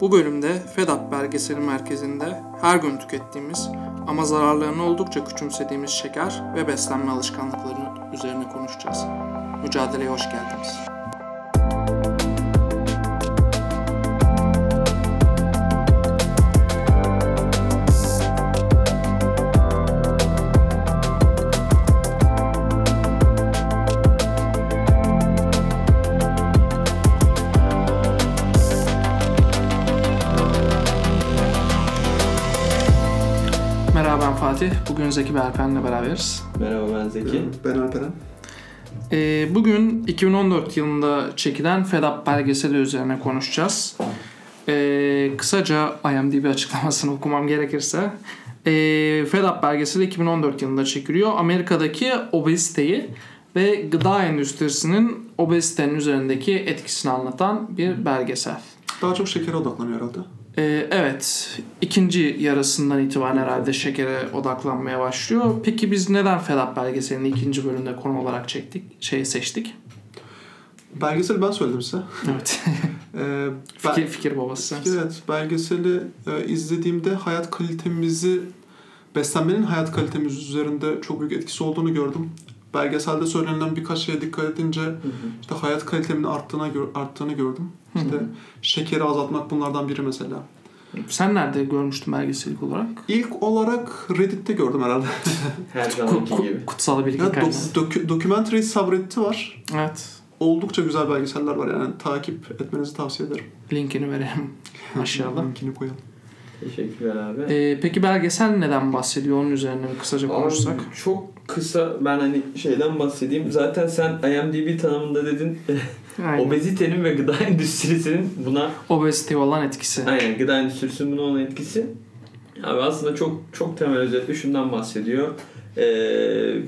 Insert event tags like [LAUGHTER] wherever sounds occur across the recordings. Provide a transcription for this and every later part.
Bu bölümde FEDAP belgeseli merkezinde her gün tükettiğimiz ama zararlarını oldukça küçümsediğimiz şeker ve beslenme alışkanlıkları üzerine konuşacağız. Mücadeleye hoş geldiniz. Fatih. Bugün Zeki Berpen'le beraberiz. Merhaba ben Zeki. Ben Alperen. Ee, bugün 2014 yılında çekilen FEDAP belgeseli üzerine konuşacağız. Ee, kısaca IMDb açıklamasını [LAUGHS] okumam gerekirse. Ee, FEDAP belgeseli 2014 yılında çekiliyor. Amerika'daki obeziteyi ve gıda endüstrisinin obezitenin üzerindeki etkisini anlatan bir belgesel. Daha çok şekere odaklanıyor herhalde. Ee, evet, ikinci yarısından itibaren herhalde şekere odaklanmaya başlıyor. Peki biz neden FEDAP belgeselini ikinci bölümde konu olarak çektik, şey seçtik? Belgeseli ben söyledim size. Evet, [LAUGHS] Ee, ben- fikir, fikir babası sensin. evet, belgeseli e, izlediğimde hayat kalitemizi, beslenmenin hayat kalitemiz üzerinde çok büyük etkisi olduğunu gördüm. Belgeselde söylenilen birkaç şeye dikkat edince işte hayat kalitemin arttığına gör- arttığını gördüm. Hı hı. İşte şekeri azaltmak bunlardan biri mesela. Sen nerede görmüştün belgesel ilk olarak? İlk olarak Reddit'te gördüm herhalde. [LAUGHS] Her zamanki gibi. kutsal bilgi Ya, kaynağı. dok- Documentary Subreddit'i var. Evet, Oldukça güzel belgeseller var yani takip etmenizi tavsiye ederim. linkini verelim [LAUGHS] aşağıda. Linkini koyalım. Teşekkürler abi. Ee, peki belgesel neden bahsediyor? Onun üzerine bir kısaca konuşsak. Abi, çok kısa ben hani şeyden bahsedeyim. Zaten sen IMDb tanımında dedin [LAUGHS] obezitenin ve gıda [LAUGHS] endüstrisinin buna Obezite olan etkisi. aynen gıda endüstrisinin buna olan etkisi. Abi aslında çok çok temel özetle şundan bahsediyor. Ee,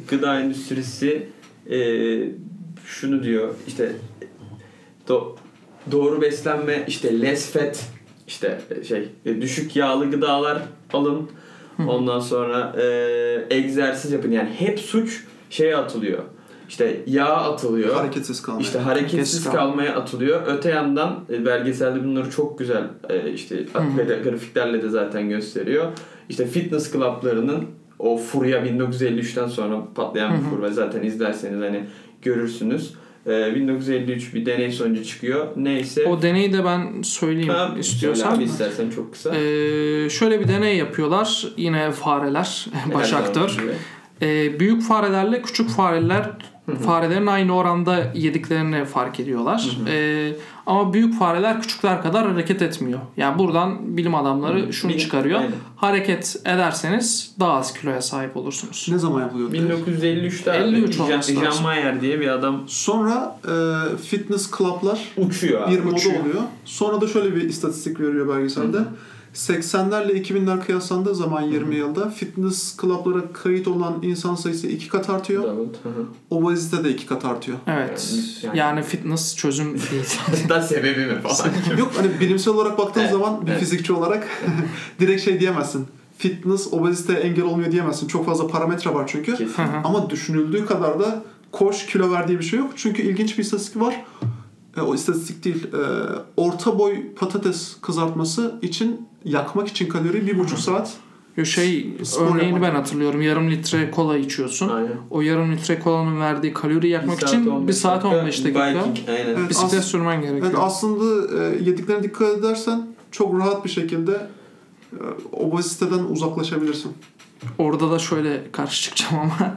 gıda endüstrisi e, şunu diyor işte do- doğru beslenme işte less fat işte şey e, düşük yağlı gıdalar alın. Ondan sonra e, egzersiz yapın. Yani hep suç şeye atılıyor. İşte yağ atılıyor. Hareketsiz kalmaya. İşte Hareketsiz hareketsiz kal- kalmaya atılıyor. Öte yandan e, belgeselde bunları çok güzel e, işte hı. grafiklerle de zaten gösteriyor. İşte fitness club'larının o furya 1953'ten sonra patlayan bir furya zaten izlerseniz hani görürsünüz. E, 1953 bir deney sonucu çıkıyor. Neyse. O deneyi de ben söyleyeyim Ha, istiyorsan. söyle abi istersen çok kısa. Ee, şöyle bir deney yapıyorlar. Yine fareler, baş aktör. Ee, büyük farelerle küçük fareler farelerin aynı oranda yediklerini fark ediyorlar. Ee, ama büyük fareler küçükler kadar hareket etmiyor. Yani buradan bilim adamları Hı. şunu çıkarıyor. aynen. Hareket ederseniz daha az kiloya sahip olursunuz. Ne zaman yapılıyor? 1953'te 53 abi, olması Jean. Jean Mayer diye bir adam Sonra e, fitness club'lar uçuyor bir moda oluyor. Sonra da şöyle bir istatistik veriyor belgeselde. Hı hı. 80'lerle 2000'ler kıyaslandığı zaman 20 yılda fitness club'lara kayıt olan insan sayısı iki kat artıyor. Hı. Obezite de iki kat artıyor. Evet. Yani- Yani fitness çözüm [LAUGHS] değil. da sebebi mi falan. [LAUGHS] Yok hani bilimsel olarak baktığın Evet, zaman bir evet. fizikçi olarak [LAUGHS] direkt şey diyemezsin. Fitness obezite engel olmuyor diyemezsin. Çok fazla parametre var çünkü. Kesin. Ama düşünüldüğü kadar da koş kilo ver diye bir şey yok. Çünkü ilginç bir istatistik var. E, o istatistik değil. E, orta boy patates kızartması için yakmak için kalori bir buçuk saat. Yo şey Spor örneğini yapmak. ben hatırlıyorum. Yarım litre kola içiyorsun. Aynen. O yarım litre kolanın verdiği kalori yakmak Bir saat için 1 15 saat 15 dakika Biking, aynen. Evet. bisiklet As- sürmen gerekiyor. Evet, aslında e, yediklerine dikkat edersen çok rahat bir şekilde e, obeziteden uzaklaşabilirsin. Orada da şöyle karşı çıkacağım ama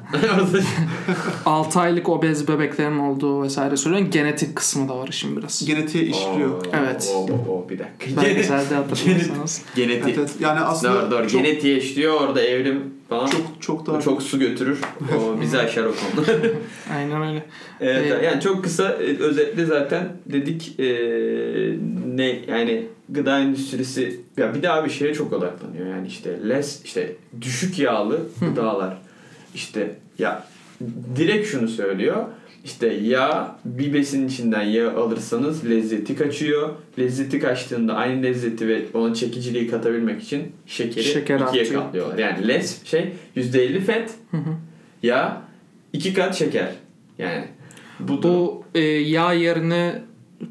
[LAUGHS] 6 aylık obez bebeklerin olduğu vesaire söylüyorum. Genetik kısmı da var işin biraz. Genetiğe işliyor. Oo, Evet. oo, oo, bir dakika. Belgeselde hatırlarsanız. Genetik. Evet, evet. Yani aslında Doğru doğru. çok, Genetiğe işliyor orada evrim falan. çok çok daha çok su götürür. O [LAUGHS] bizi aşar o konuda. [LAUGHS] Aynen öyle. evet, Ee, yani çok kısa e, özetle zaten dedik e, ne yani gıda endüstrisi ya bir daha bir şeye çok odaklanıyor. Yani işte less işte düşük yağlı gıdalar. işte ya direkt şunu söylüyor. İşte yağ bir besin içinden yağ alırsanız lezzeti kaçıyor. Lezzeti kaçtığında aynı lezzeti ve ona çekiciliği katabilmek için şekeri Şeker ikiye artıyor. katlıyorlar. Yani less şey %50 fat Hı hı. yağ iki kat şeker. Yani bu, Bu e, yağ yerine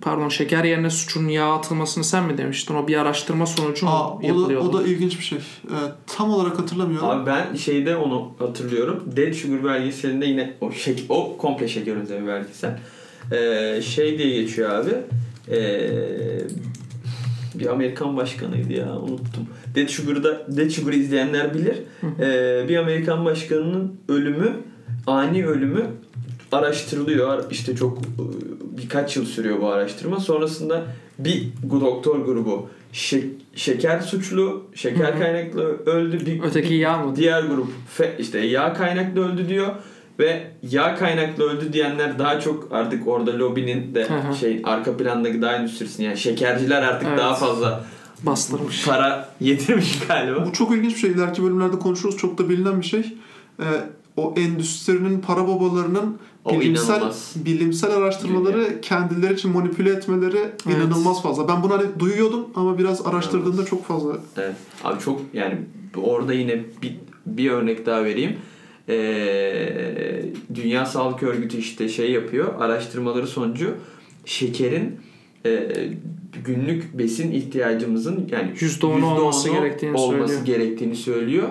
pardon şeker yerine suçun yağ atılmasını sen mi demiştin? O bir araştırma sonucu mu Aa, o, da, yapılıyordu? o da ilginç bir şey. Ee, tam olarak hatırlamıyorum. Abi ben şeyde onu hatırlıyorum. Dead Sugar belgeselinde yine o şek o komple şeker üzerine belgesel. Ee, şey diye geçiyor abi. Ee, bir Amerikan başkanıydı ya unuttum. Dead Sugar'da Dead Sugar'ı izleyenler bilir. Ee, bir Amerikan başkanının ölümü ani ölümü araştırılıyor. İşte çok birkaç yıl sürüyor bu araştırma. Sonrasında bir doktor grubu şek- şeker suçlu, şeker kaynaklı öldü. Bir, Öteki yağ mı? Diğer grup fe, işte yağ kaynaklı öldü diyor ve yağ kaynaklı öldü diyenler daha çok artık orada lobinin de şey arka planda gıda endüstrisini yani şekerciler artık Evet. daha fazla Bastırmış. para yedirmiş galiba. Bu çok ilginç bir şey. İleriki bölümlerde konuşuruz. Çok da bilinen bir şey. Ee, o endüstrinin para babalarının O bilimsel inanılmaz. bilimsel araştırmaları kendileri için manipüle etmeleri inanılmaz fazla. Ben bunu hani duyuyordum ama biraz araştırdığımda çok fazla. Evet. Abi çok yani orada yine bir, bir örnek daha vereyim. Ee, Dünya Sağlık Örgütü işte şey yapıyor. Araştırmaları sonucu şekerin e, günlük besin ihtiyacımızın yani %10'u olması %10'u gerektiğini olması söylüyor. gerektiğini söylüyor.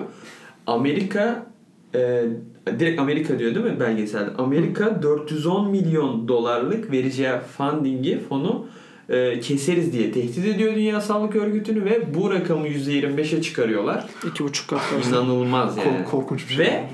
Amerika e, direkt Amerika diyor değil mi belgeselde? Amerika 410 milyon dolarlık vereceği fundingi fonu e, keseriz diye tehdit ediyor Dünya Sağlık Örgütü'nü ve bu rakamı %25'e çıkarıyorlar. İki buçuk kat fazla. İnanılmaz yani. Kork- korkunç bir şey. Ve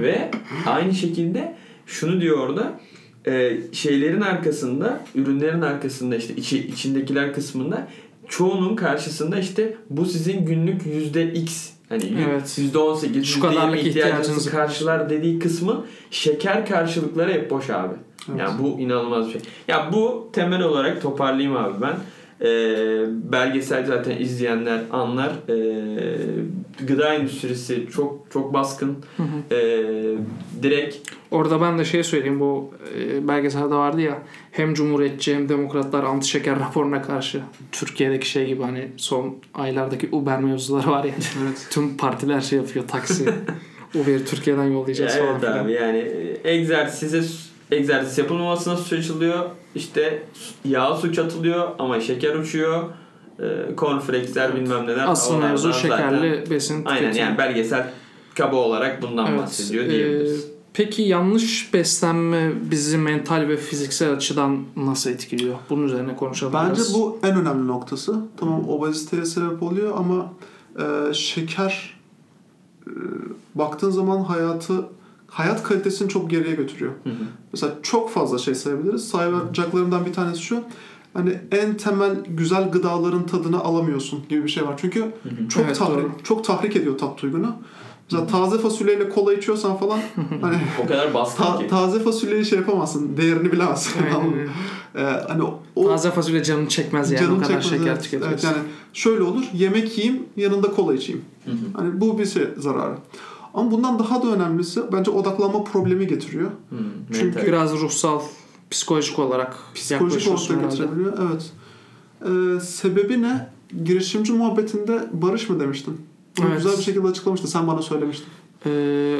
ve aynı şekilde şunu diyor orada e, şeylerin arkasında ürünlerin arkasında işte içi, içindekiler kısmında çoğunun karşısında işte bu sizin günlük yüzde x hani Evet. yüzde on sekiz Şu yüzde kadarlık yirmi ihtiyacınızı ihtiyacınızı karşılar dediği kısmı şeker karşılıkları hep boş abi. Evet. Yani bu inanılmaz bir şey. Ya bu temel olarak toparlayayım abi ben. Ee, belgesel zaten izleyenler anlar. Ee, gıda endüstrisi çok çok baskın. Hı hı. Ee, direkt Orada ben de şey söyleyeyim bu e, belgeselde vardı ya hem Cumhuriyetçi hem Demokratlar anti şeker raporuna karşı Türkiye'deki şey gibi hani son aylardaki Uber mevzuları var ya Evet. [LAUGHS] tüm partiler şey yapıyor taksi Uber'i Türkiye'den yollayacağız Ya falan evet filan. abi yani e, egzersize egzersiz yapılmamasına suç açılıyor. İşte yağ suç atılıyor ama şeker uçuyor. Ee, cornflakesler bilmem neler. Asıl mevzu şekerli zaten- besin Aynen tüketimi. yani belgesel kaba olarak bundan Evet, bahsediyor e, diyebiliriz. Peki yanlış beslenme bizi mental ve fiziksel açıdan nasıl etkiliyor? Bunun üzerine konuşalım Bence biraz. bu en önemli noktası. Tamam obeziteye sebep oluyor ama e, şeker e, baktığın zaman hayatı hayat kalitesini çok geriye götürüyor. Hı hı. Mesela çok fazla şey sayabiliriz. Sayacaklarımdan bir tanesi şu. Hani en temel güzel gıdaların tadını alamıyorsun gibi bir şey var. Çünkü Hı hı. çok Evet, tahrik doğru. çok tahrik ediyor tat duygunu. Mesela taze fasulyeyle kola içiyorsan falan [LAUGHS] hani O kadar baskın ta- ki. taze fasulyeyi şey yapamazsın. Değerini bilemezsin. Ee, hani o Taze fasulye canını çekmez yani canım o kadar çekmez, şeker evet. tüketiyorsun. Evet, yani şöyle olur. Yemek yiyeyim, yanında kola içeyim. Hı hı. Hani bu bir şey zararı. Ama bundan daha da önemlisi bence odaklanma problemi getiriyor. Hı, Çünkü mental. Biraz ruhsal, psikolojik olarak Psikolojik herhalde. getirebiliyor. Evet. Ee, sebebi ne? Girişimci muhabbetinde Barış mı demiştin? Bunu Evet. güzel bir şekilde açıklamıştı. Sen bana söylemiştin. Ee,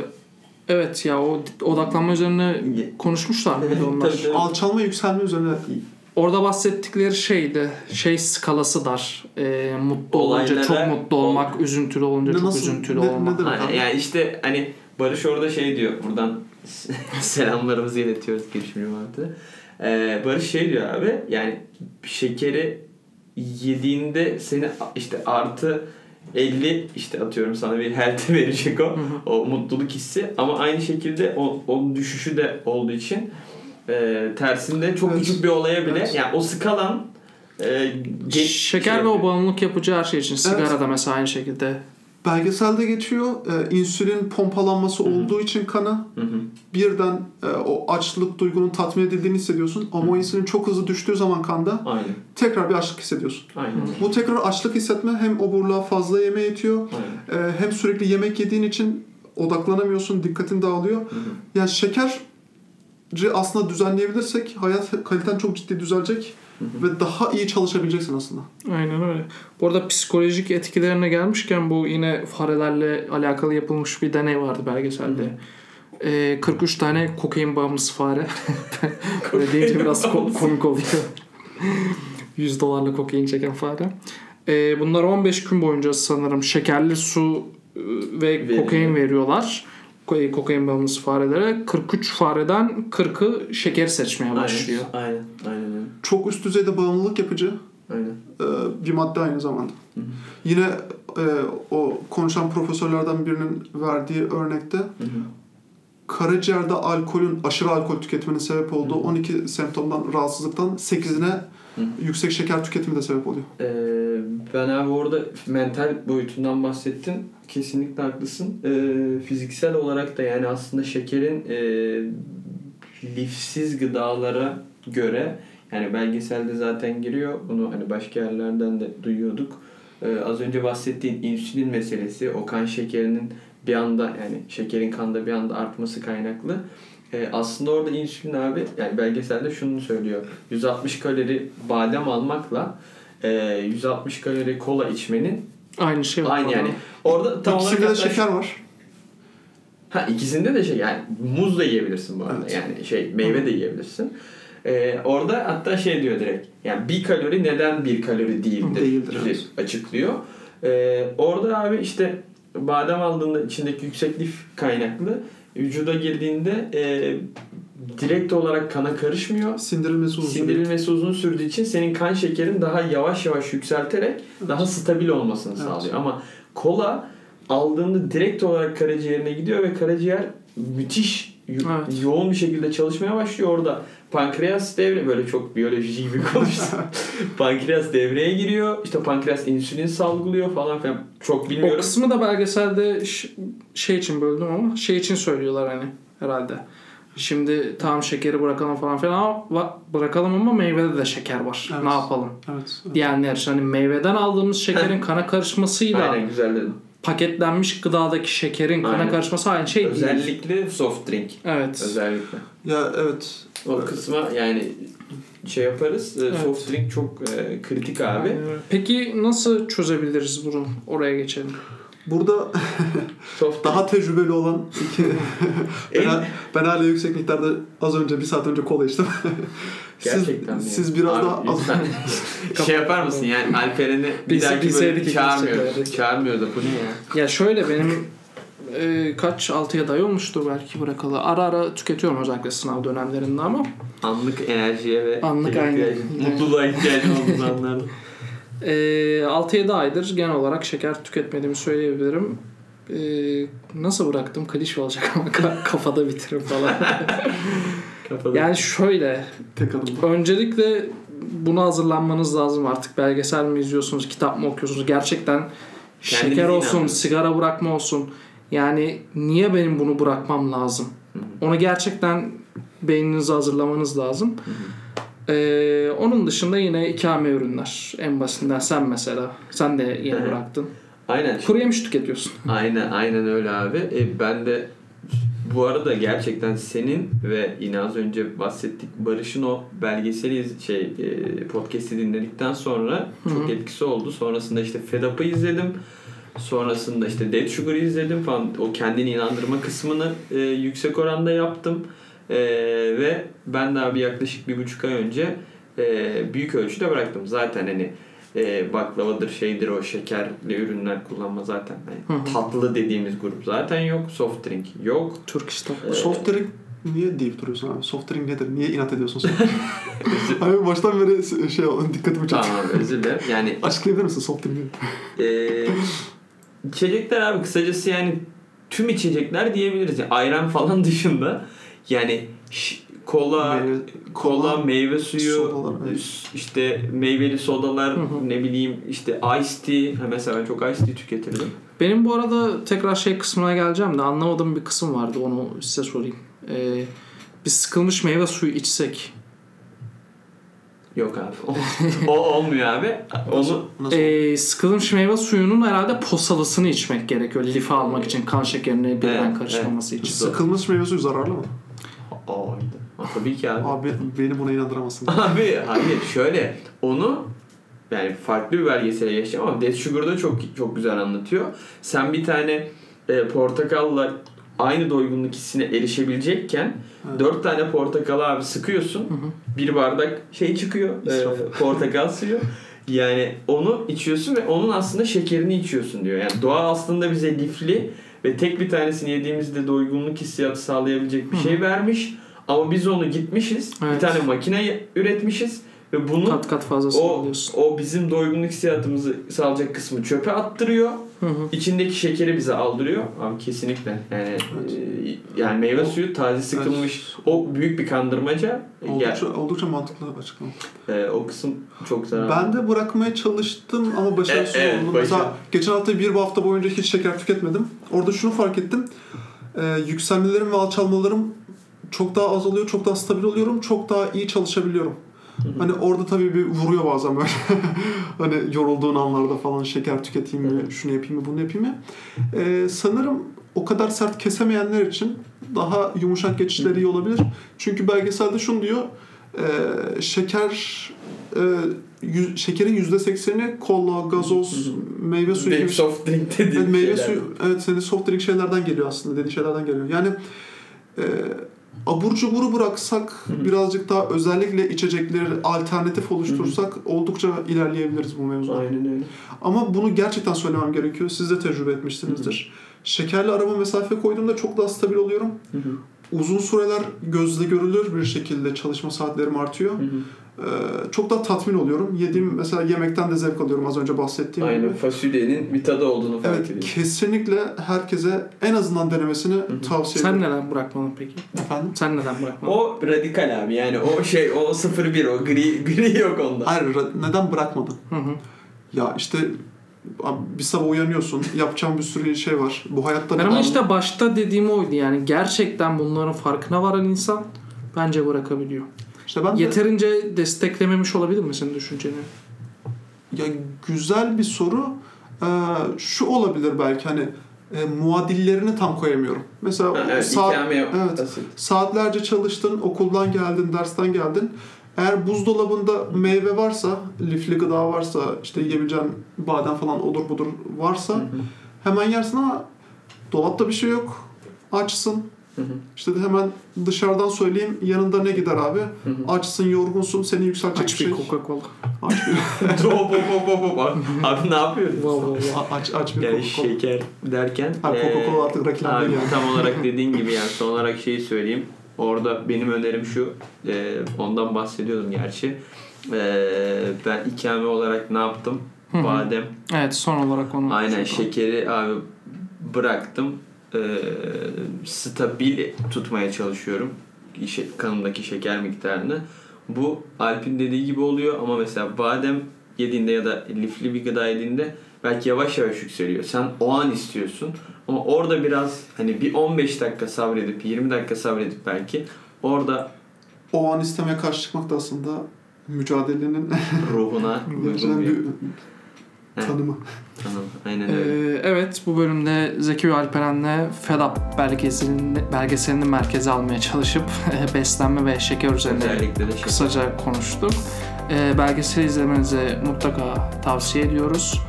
evet ya o odaklanma üzerine konuşmuşlar mıydı onlar? Tabii, tabii. Alçalma yükselme üzerine Orada bahsettikleri şeydi. Şey skalası dar. Ee, mutlu olunca Olaylara- çok mutlu olmak, üzüntülü olunca Ne- çok nasıl- üzüntülü ne- olmak. ne demek? Yani işte hani Barış orada şey diyor. Buradan [LAUGHS] selamlarımızı iletiyoruz girişimci muhabbeti. Ee, Barış şey diyor abi. Yani şekeri yediğinde seni işte artı 50 işte atıyorum sana bir health [LAUGHS] verecek o. o mutluluk hissi. Ama aynı şekilde o, onun düşüşü de olduğu için e, tersinde çok Evet. küçük bir olaya bile Evet. yani o skalan e, Şeker şey ve o bağımlılık yapıcı her şey için. Sigara Evet. da mesela aynı şekilde. Belgeselde geçiyor. Ee, insülin pompalanması Hı hı. olduğu için kana Hı hı. birden e, o açlık duygunun tatmin edildiğini hissediyorsun. Ama o insülin çok hızlı düştüğü zaman kanda Aynen. tekrar bir açlık hissediyorsun. Aynen. Bu tekrar açlık hissetme hem oburluğa fazla yeme yetiyor e, hem sürekli yemek yediğin için odaklanamıyorsun, dikkatin dağılıyor. Hı hı. Yani şekeri aslında düzenleyebilirsek hayat kaliten çok ciddi düzelecek. Ve daha iyi çalışabileceksin aslında. Aynen öyle. Bu arada psikolojik etkilerine gelmişken bu yine farelerle alakalı yapılmış bir deney vardı belgeselde. Ee, 43 tane kokain bağımlısı fare. [LAUGHS] Böyle deyince biraz ko- komik oluyor. [LAUGHS] 100 dolarla kokain çeken fare. Ee, bunlar 15 gün boyunca sanırım şekerli su e, ve kokain veriyorlar. Ko- Kokain bağımlısı farelere. 43 fareden 40'ı şeker seçmeye başlıyor. Aynen. Aynen. Aynen. Çok üst düzeyde bağımlılık yapıcı Aynen. e, bir madde aynı zamanda. Hı hı. Yine e, o konuşan profesörlerden birinin verdiği örnekte Hı hı. karaciğerde alkolün aşırı alkol tüketiminin sebep olduğu 12 semptomdan rahatsızlıktan 8'ine Hı. yüksek şeker tüketimi de sebep oluyor. Ee, ben abi orada mental boyutundan bahsettin. Kesinlikle haklısın. Ee, fiziksel olarak da yani aslında şekerin e, lifsiz gıdalara göre yani belgeselde zaten giriyor. Bunu hani başka yerlerden de duyuyorduk. Ee, az önce bahsettiğin insülin meselesi o kan şekerinin bir anda yani şekerin kanda bir anda artması kaynaklı. Ee, aslında orada insülin abi yani belgeselde şunu söylüyor. 160 kalori badem almakla e, 160 kalori kola içmenin Aynı şey aynı yani. Orada tam olarak İkisinde de şeker var. Ha ikisinde de şey yani muz da yiyebilirsin bu arada. Evet. Yani şey meyve de yiyebilirsin. Ee, orada hatta şey diyor direkt. Yani bir kalori neden bir kalori değildir, Değildir, evet. açıklıyor. Ee, orada abi işte badem aldığında içindeki yüksek lif kaynaklı vücuda girdiğinde e, direkt olarak kana karışmıyor. Sindirilmesi uzun. Sindirilmesi uzun sürdüğü için senin kan şekerin daha yavaş yavaş yükselterek daha stabil olmasını Evet. sağlıyor. Ama kola aldığında direkt olarak karaciğerine gidiyor ve karaciğer müthiş yo- Evet. yoğun bir şekilde çalışmaya başlıyor orada. Pankreas devre böyle çok biyoloji gibi konuştum. [LAUGHS] pankreas devreye giriyor. İşte pankreas insülin salgılıyor falan filan. Çok O bilmiyorum. kısmı da belgeselde ş- şey için böldüm ama şey için söylüyorlar hani herhalde. Şimdi tamam şekeri bırakalım falan filan ama bırakalım ama meyvede de şeker var. Evet. Ne yapalım? Evet. evet. Diyenler için hani meyveden aldığımız şekerin kana karışmasıyla Aynen güzel dedim. paketlenmiş gıdadaki şekerin kana Aynen. karışması aynı şey değil. Özellikle soft drink. Evet. Özellikle. Ya evet. O kısma yani şey yaparız. e, Evet. Soft drink çok e, kritik abi. Peki nasıl çözebiliriz bunu? Oraya geçelim. Burada Soft daha tecrübeli olan iki ben, En- ben hala yüksek miktarda az önce bir saat önce kola içtim. [LAUGHS] Gerçekten mi? siz, siz biraz Abi, daha az [LAUGHS] şey yapar mısın yani Alperen'i bir dahaki çağırmıyoruz. çekerdik. Çağırmıyoruz da bu ne ya? Ya şöyle benim e, kaç 6'ya day olmuştur belki bırakalı. Ara ara tüketiyorum özellikle sınav dönemlerinde ama Anlık enerjiye ve Anlık aynen. mutluluğa ihtiyacı olduğunu anlardım. e, 6-7 aydır genel olarak şeker tüketmediğimi söyleyebilirim. E, nasıl bıraktım? Klişe olacak ama [LAUGHS] ka- kafada bitiririm falan. [LAUGHS] Kafada. yani şöyle tek adım. öncelikle buna hazırlanmanız lazım artık. Belgesel mi izliyorsunuz, kitap mı okuyorsunuz? Gerçekten şeker Kendinize olsun, inanın. sigara bırakma olsun. Yani niye benim bunu bırakmam lazım? Onu gerçekten beyninize hazırlamanız lazım. Ee, onun dışında yine ikame ürünler. En basitinden sen mesela. Sen de yeni bıraktın. Aynen. Kuru yemiş tüketiyorsun. Aynen aynen öyle abi. E, ben de bu arada gerçekten senin ve yine az önce bahsettik Barış'ın o belgeseli şey e, podcast'i dinledikten sonra çok Hı hı. etkisi oldu. Sonrasında işte Fed Up'ı izledim. Sonrasında işte Dead Sugar'ı izledim falan. O kendini inandırma kısmını e, yüksek oranda yaptım. E, ve ben de abi yaklaşık bir buçuk ay önce e, büyük ölçüde bıraktım. Zaten hani e, baklavadır şeydir o şekerli ürünler kullanma zaten. Hı hı. tatlı dediğimiz grup zaten yok. Soft drink yok. Türk stop. Ee, Soft drink niye deyip duruyorsun abi? Soft drink nedir? Niye inat ediyorsun sen? [LAUGHS] Abi baştan beri şey dikkatimi çekti. Tamam özür dilerim. Yani Açıklayabilir misin soft drink'i? e, [LAUGHS] içecekler abi kısacası yani tüm içecekler diyebiliriz. Yani ayran falan [LAUGHS] dışında yani ş- kola, Meyve- kola, kola, meyve suyu, sodalar, evet. işte meyveli sodalar, Hı hı. ne bileyim işte iced tea. Ha mesela ben çok iced tea tüketirdim. Benim bu arada tekrar şey kısmına geleceğim de anlamadığım bir kısım vardı. Onu size sorayım. Ee, biz sıkılmış meyve suyu içsek Yok abi. O, [LAUGHS] o olmuyor abi. Onu Nasıl? Ee, sıkılmış meyve suyunun herhalde posalısını içmek gerekiyor. Lifi almak için kan şekerine birden Evet, karışmaması evet. için. Sıkılmış meyve suyu zararlı mı? Aa, tabii ki abi. Abi beni buna inandıramazsın. [LAUGHS] Abi hayır şöyle onu yani farklı bir belgesele geçeceğim ama Death Sugar'da çok çok güzel anlatıyor. Sen bir tane e, portakalla aynı doygunluk hissine erişebilecekken Evet. dört tane portakalı abi sıkıyorsun. Hı hı. Bir bardak şey çıkıyor. E, [LAUGHS] portakal suyu. Yani onu içiyorsun ve onun aslında şekerini içiyorsun diyor. Yani doğa aslında bize lifli ve tek bir tanesini yediğimizde doygunluk hissiyatı sağlayabilecek bir Hı. şey vermiş. Ama biz onu gitmişiz. Bir Evet. tane makine üretmişiz ve bunu Kat kat fazlasını o, alıyorsun. o bizim doygunluk hissiyatımızı sağlayacak kısmı çöpe attırıyor. Hı hı. İçindeki şekeri bize aldırıyor. Abi kesinlikle. Yani Evet. e, yani meyve suyu taze sıkılmış. O büyük bir kandırmaca. Oldukça, oldukça mantıklı açıklama. e, o kısım çok zararlı. Ben de bırakmaya çalıştım ama başarısız E- evet, oldum. başarı- Mesela geçen hafta bir hafta boyunca hiç şeker tüketmedim. Orada şunu fark ettim. Ee, yükselmelerim ve alçalmalarım çok daha azalıyor, çok daha stabil oluyorum, çok daha iyi çalışabiliyorum. Hani orada tabii bir vuruyor bazen böyle. [LAUGHS] hani yorulduğun anlarda falan şeker tüketeyim mi, Evet. şunu yapayım mı, bunu yapayım mı. Ee, sanırım o kadar sert kesemeyenler için daha yumuşak geçişleri iyi olabilir. Çünkü belgeselde şunu diyor. e, şeker e, yüz- şekerin yüzde sekseni kola, gazoz, meyve suyu Benim gibi soft drink dediğim Evet, meyve şeyler. suyu, evet senin soft drink şeylerden geliyor aslında dediğin şeylerden geliyor. Yani e, abur cuburu bıraksak hı. birazcık daha özellikle içecekleri alternatif oluştursak oldukça ilerleyebiliriz bu mevzuda. Aynen öyle. Ama bunu gerçekten söylemem gerekiyor. Siz de tecrübe etmişsinizdir. Şekerli arama mesafe koyduğumda çok daha stabil oluyorum. Hı hı. Uzun süreler gözle görülür bir şekilde çalışma saatlerim artıyor. Hı hı. Ee, çok daha tatmin oluyorum. Yediğim mesela yemekten de zevk alıyorum az önce bahsettiğim gibi. Aynen fasulyenin bir tadı olduğunu fark Evet, kesinlikle herkese en azından denemesini hı. tavsiye Sen ederim. neden bırakmadın peki? Efendim? Sen neden bırakmadın? O radikal abi yani o şey o 01 o gri [LAUGHS] gri yok onda. Hayır, ra- neden bırakmadın? Hı hı. Ya işte bir sabah uyanıyorsun, yapacağın bir sürü şey var. Bu hayatta Ben ama işte başta dediğim oydu yani gerçekten bunların farkına varan insan bence bırakabiliyor. İşte ben de Yeterince desteklememiş olabilir mi senin düşünceni? ya güzel bir soru. Ee, şu olabilir belki hani e, muadillerini tam koyamıyorum. Mesela Ha, evet, saat, evet. Saatlerce çalıştın, okuldan geldin, dersten geldin. Eğer buzdolabında meyve varsa, lifli gıda varsa, işte yiyebileceğin badem falan odur budur varsa Hı hı. hemen yersin ama dolapta bir şey yok. Açsın. Hı hı. İşte de hemen dışarıdan söyleyeyim yanında ne gider abi? Hı hı. Açsın, yorgunsun, seni yükseltecek Aç bir şey. Coca-Cola. Aç bir, [LAUGHS] hop hop hop hop hop. Abi ne yapıyorsun? Wow, wow, wow. aç, aç bir Yani Coca-Cola. şeker derken Ha, Coca-Cola artık reklam abi değil yani. tam olarak [LAUGHS] dediğin gibi yani son olarak şeyi söyleyeyim. Orada benim önerim şu. eee, ondan bahsediyordum gerçi. Eee, ben ikame olarak ne yaptım? Hı hı. Badem. Evet son olarak onu Aynen şey şekeri abi bıraktım. Eee, stabil tutmaya çalışıyorum. Kanımdaki şeker miktarını. Bu Alp'in dediği gibi oluyor ama mesela badem yediğinde ya da lifli bir gıda yediğinde belki yavaş yavaş yükseliyor. Sen o an istiyorsun ama orada biraz hani bir 15 dakika sabredip 20 dakika sabredip belki orada O an istemeye karşı çıkmak da aslında mücadelenin ruhuna [LAUGHS] uygun bir Evet. tanımı. tanım. Aynen öyle. Ee, evet bu bölümde Zeki ve Alperen'le FEDAP belgeselini, belgeselini merkeze almaya çalışıp [LAUGHS] beslenme ve şeker üzerine şey. kısaca konuştuk. Ee, belgeseli izlemenizi mutlaka tavsiye ediyoruz.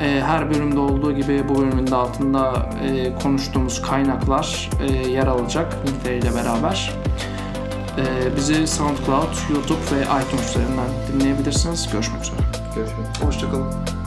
Ee, her bölümde olduğu gibi bu bölümün de altında e, konuştuğumuz kaynaklar e, yer alacak linkleriyle beraber. Ee, bizi SoundCloud, YouTube ve iTunes üzerinden dinleyebilirsiniz. Görüşmek üzere. Görüşmek üzere. Hoşçakalın.